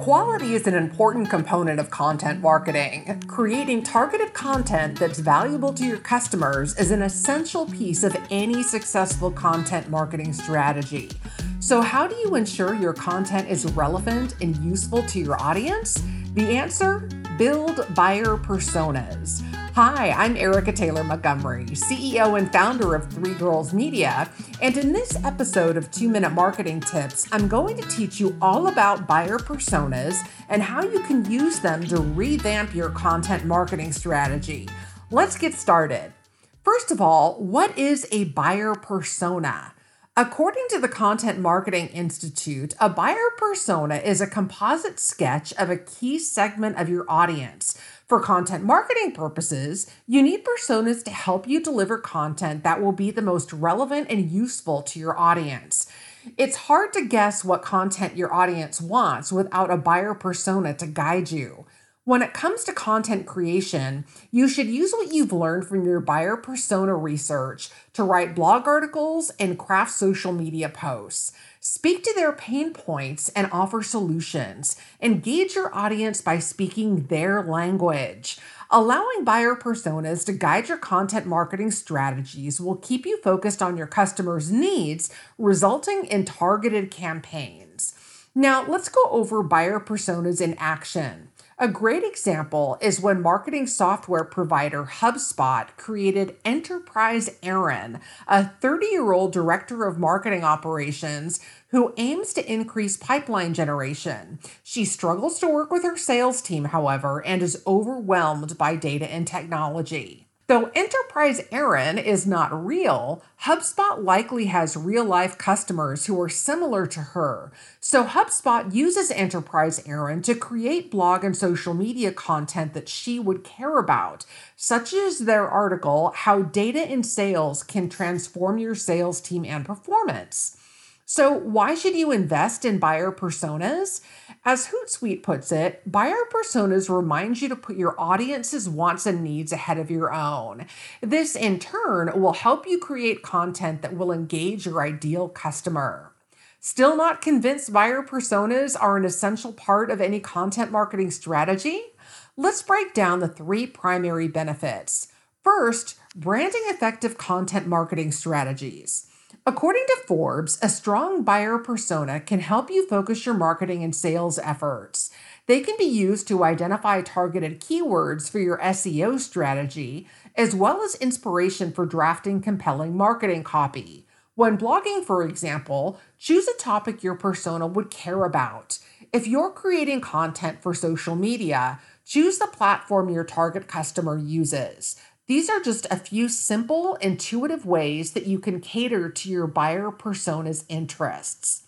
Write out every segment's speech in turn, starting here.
Quality is an important component of content marketing. Creating targeted content that's valuable to your customers is an essential piece of any successful content marketing strategy. So, how do you ensure your content is relevant and useful to your audience? The answer build buyer personas. Hi, I'm Erica Taylor Montgomery, CEO and founder of Three Girls Media. And in this episode of Two Minute Marketing Tips, I'm going to teach you all about buyer personas and how you can use them to revamp your content marketing strategy. Let's get started. First of all, what is a buyer persona? According to the Content Marketing Institute, a buyer persona is a composite sketch of a key segment of your audience for content marketing purposes, you need personas to help you deliver content that will be the most relevant and useful to your audience. It's hard to guess what content your audience wants without a buyer persona to guide you. When it comes to content creation, you should use what you've learned from your buyer persona research to write blog articles and craft social media posts. Speak to their pain points and offer solutions. Engage your audience by speaking their language. Allowing buyer personas to guide your content marketing strategies will keep you focused on your customers' needs, resulting in targeted campaigns. Now, let's go over buyer personas in action. A great example is when marketing software provider HubSpot created Enterprise Erin, a 30 year old director of marketing operations who aims to increase pipeline generation. She struggles to work with her sales team, however, and is overwhelmed by data and technology. Though Enterprise Erin is not real, HubSpot likely has real life customers who are similar to her. So HubSpot uses Enterprise Erin to create blog and social media content that she would care about, such as their article, How Data in Sales Can Transform Your Sales Team and Performance. So, why should you invest in buyer personas? As Hootsuite puts it, buyer personas remind you to put your audience's wants and needs ahead of your own. This, in turn, will help you create content that will engage your ideal customer. Still not convinced buyer personas are an essential part of any content marketing strategy? Let's break down the three primary benefits. First, branding effective content marketing strategies. According to Forbes, a strong buyer persona can help you focus your marketing and sales efforts. They can be used to identify targeted keywords for your SEO strategy, as well as inspiration for drafting compelling marketing copy. When blogging, for example, choose a topic your persona would care about. If you're creating content for social media, choose the platform your target customer uses. These are just a few simple, intuitive ways that you can cater to your buyer persona's interests.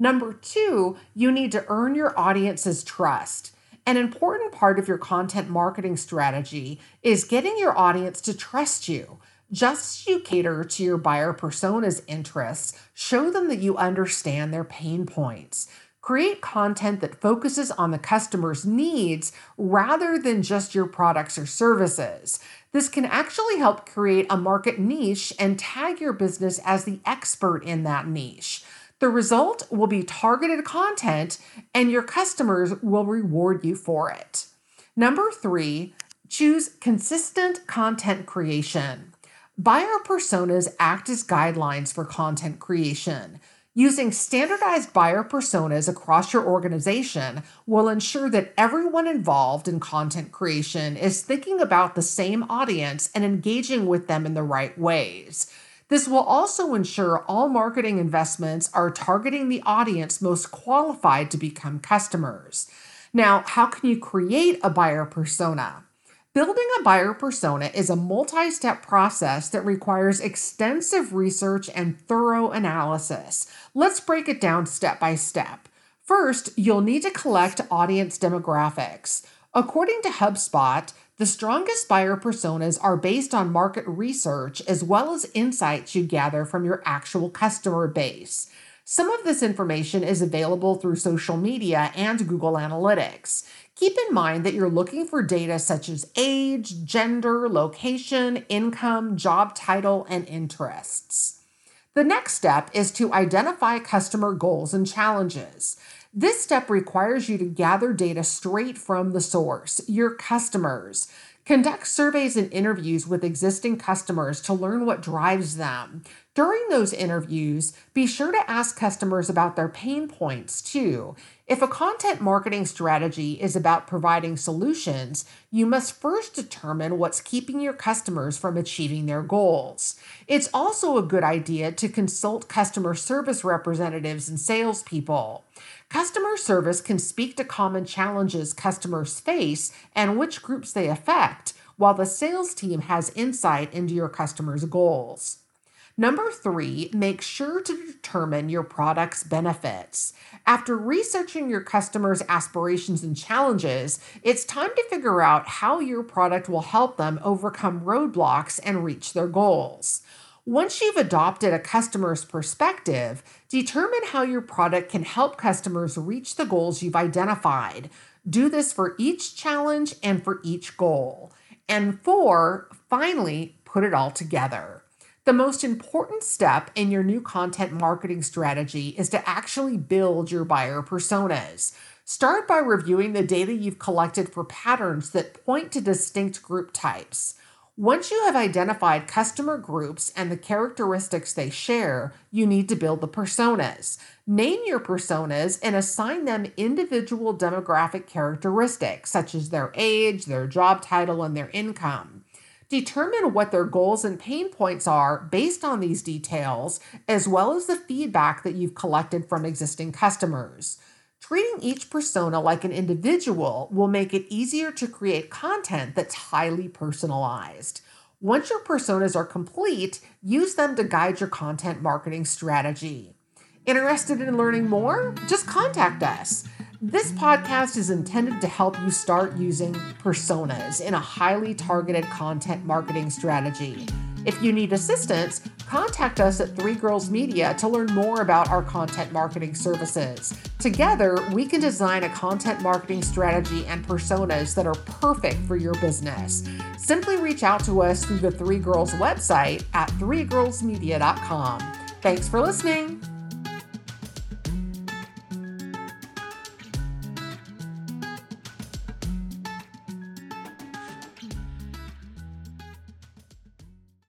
Number two, you need to earn your audience's trust. An important part of your content marketing strategy is getting your audience to trust you. Just as you cater to your buyer persona's interests, show them that you understand their pain points. Create content that focuses on the customer's needs rather than just your products or services. This can actually help create a market niche and tag your business as the expert in that niche. The result will be targeted content, and your customers will reward you for it. Number three, choose consistent content creation. Buyer personas act as guidelines for content creation. Using standardized buyer personas across your organization will ensure that everyone involved in content creation is thinking about the same audience and engaging with them in the right ways. This will also ensure all marketing investments are targeting the audience most qualified to become customers. Now, how can you create a buyer persona? Building a buyer persona is a multi step process that requires extensive research and thorough analysis. Let's break it down step by step. First, you'll need to collect audience demographics. According to HubSpot, the strongest buyer personas are based on market research as well as insights you gather from your actual customer base. Some of this information is available through social media and Google Analytics. Keep in mind that you're looking for data such as age, gender, location, income, job title, and interests. The next step is to identify customer goals and challenges. This step requires you to gather data straight from the source, your customers. Conduct surveys and interviews with existing customers to learn what drives them. During those interviews, be sure to ask customers about their pain points too. If a content marketing strategy is about providing solutions, you must first determine what's keeping your customers from achieving their goals. It's also a good idea to consult customer service representatives and salespeople. Customer service can speak to common challenges customers face and which groups they affect, while the sales team has insight into your customers' goals. Number three, make sure to determine your product's benefits. After researching your customers' aspirations and challenges, it's time to figure out how your product will help them overcome roadblocks and reach their goals. Once you've adopted a customer's perspective, determine how your product can help customers reach the goals you've identified. Do this for each challenge and for each goal. And four, finally, put it all together. The most important step in your new content marketing strategy is to actually build your buyer personas. Start by reviewing the data you've collected for patterns that point to distinct group types. Once you have identified customer groups and the characteristics they share, you need to build the personas. Name your personas and assign them individual demographic characteristics, such as their age, their job title, and their income. Determine what their goals and pain points are based on these details, as well as the feedback that you've collected from existing customers. Treating each persona like an individual will make it easier to create content that's highly personalized. Once your personas are complete, use them to guide your content marketing strategy. Interested in learning more? Just contact us. This podcast is intended to help you start using personas in a highly targeted content marketing strategy. If you need assistance, contact us at Three Girls Media to learn more about our content marketing services. Together, we can design a content marketing strategy and personas that are perfect for your business. Simply reach out to us through the Three Girls website at threegirlsmedia.com. Thanks for listening.